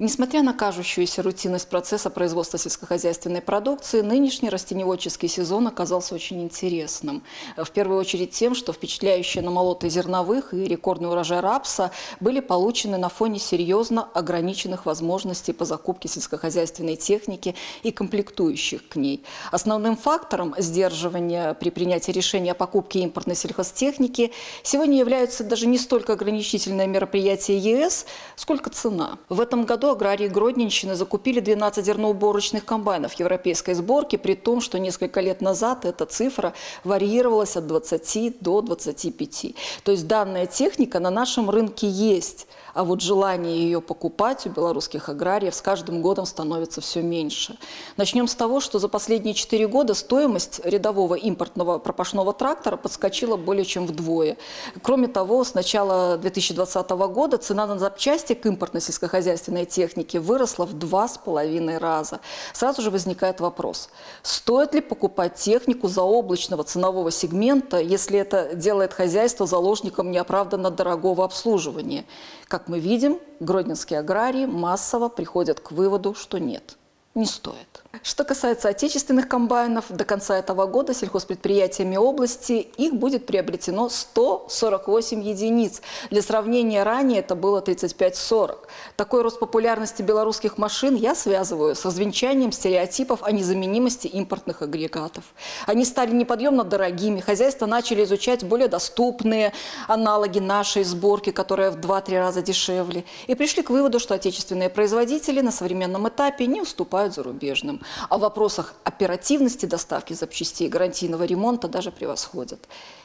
Несмотря на кажущуюся рутинность процесса производства сельскохозяйственной продукции, нынешний растеневодческий сезон оказался очень интересным. В первую очередь тем, что впечатляющие намолоты зерновых и рекордный урожай рапса были получены на фоне серьезно ограниченных возможностей по закупке сельскохозяйственной техники и комплектующих к ней. Основным фактором сдерживания при принятии решения о покупке импортной сельхозтехники сегодня являются даже не столько ограничительные мероприятия ЕС, сколько цена. В этом году году аграрии Гродненщины закупили 12 зерноуборочных комбайнов европейской сборки, при том, что несколько лет назад эта цифра варьировалась от 20 до 25. То есть данная техника на нашем рынке есть, а вот желание ее покупать у белорусских аграриев с каждым годом становится все меньше. Начнем с того, что за последние 4 года стоимость рядового импортного пропашного трактора подскочила более чем вдвое. Кроме того, с начала 2020 года цена на запчасти к импортной сельскохозяйственной техники выросла в два с половиной раза. Сразу же возникает вопрос, стоит ли покупать технику заоблачного ценового сегмента, если это делает хозяйство заложником неоправданно дорогого обслуживания? Как мы видим, гродненские аграрии массово приходят к выводу, что нет, не стоит. Что касается отечественных комбайнов, до конца этого года сельхозпредприятиями области их будет приобретено 148 единиц. Для сравнения, ранее это было 35-40. Такой рост популярности белорусских машин я связываю с развенчанием стереотипов о незаменимости импортных агрегатов. Они стали неподъемно дорогими, хозяйства начали изучать более доступные аналоги нашей сборки, которая в 2-3 раза дешевле, и пришли к выводу, что отечественные производители на современном этапе не уступают зарубежным о вопросах оперативности доставки запчастей гарантийного ремонта даже превосходят.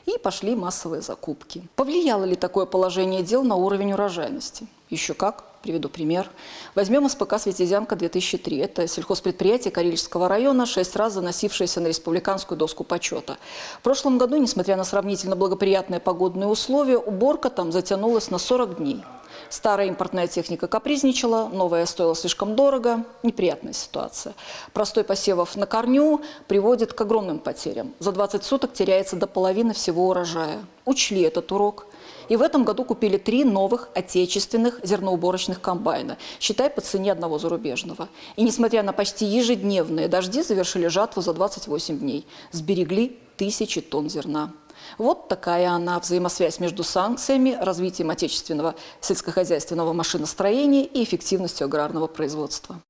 И пошли массовые закупки. Повлияло ли такое положение дел на уровень урожайности? Еще как. Приведу пример. Возьмем СПК «Светизянка-2003». Это сельхозпредприятие Карельского района, шесть раз заносившееся на республиканскую доску почета. В прошлом году, несмотря на сравнительно благоприятные погодные условия, уборка там затянулась на 40 дней. Старая импортная техника капризничала, новая стоила слишком дорого. Неприятная ситуация. Простой посевов на корню приводит к огромным потерям. За 20 суток теряется до половины всего урожая. Учли этот урок. И в этом году купили три новых отечественных зерноуборочных комбайна, считай по цене одного зарубежного. И несмотря на почти ежедневные дожди, завершили жатву за 28 дней. Сберегли тысячи тонн зерна. Вот такая она взаимосвязь между санкциями, развитием отечественного сельскохозяйственного машиностроения и эффективностью аграрного производства.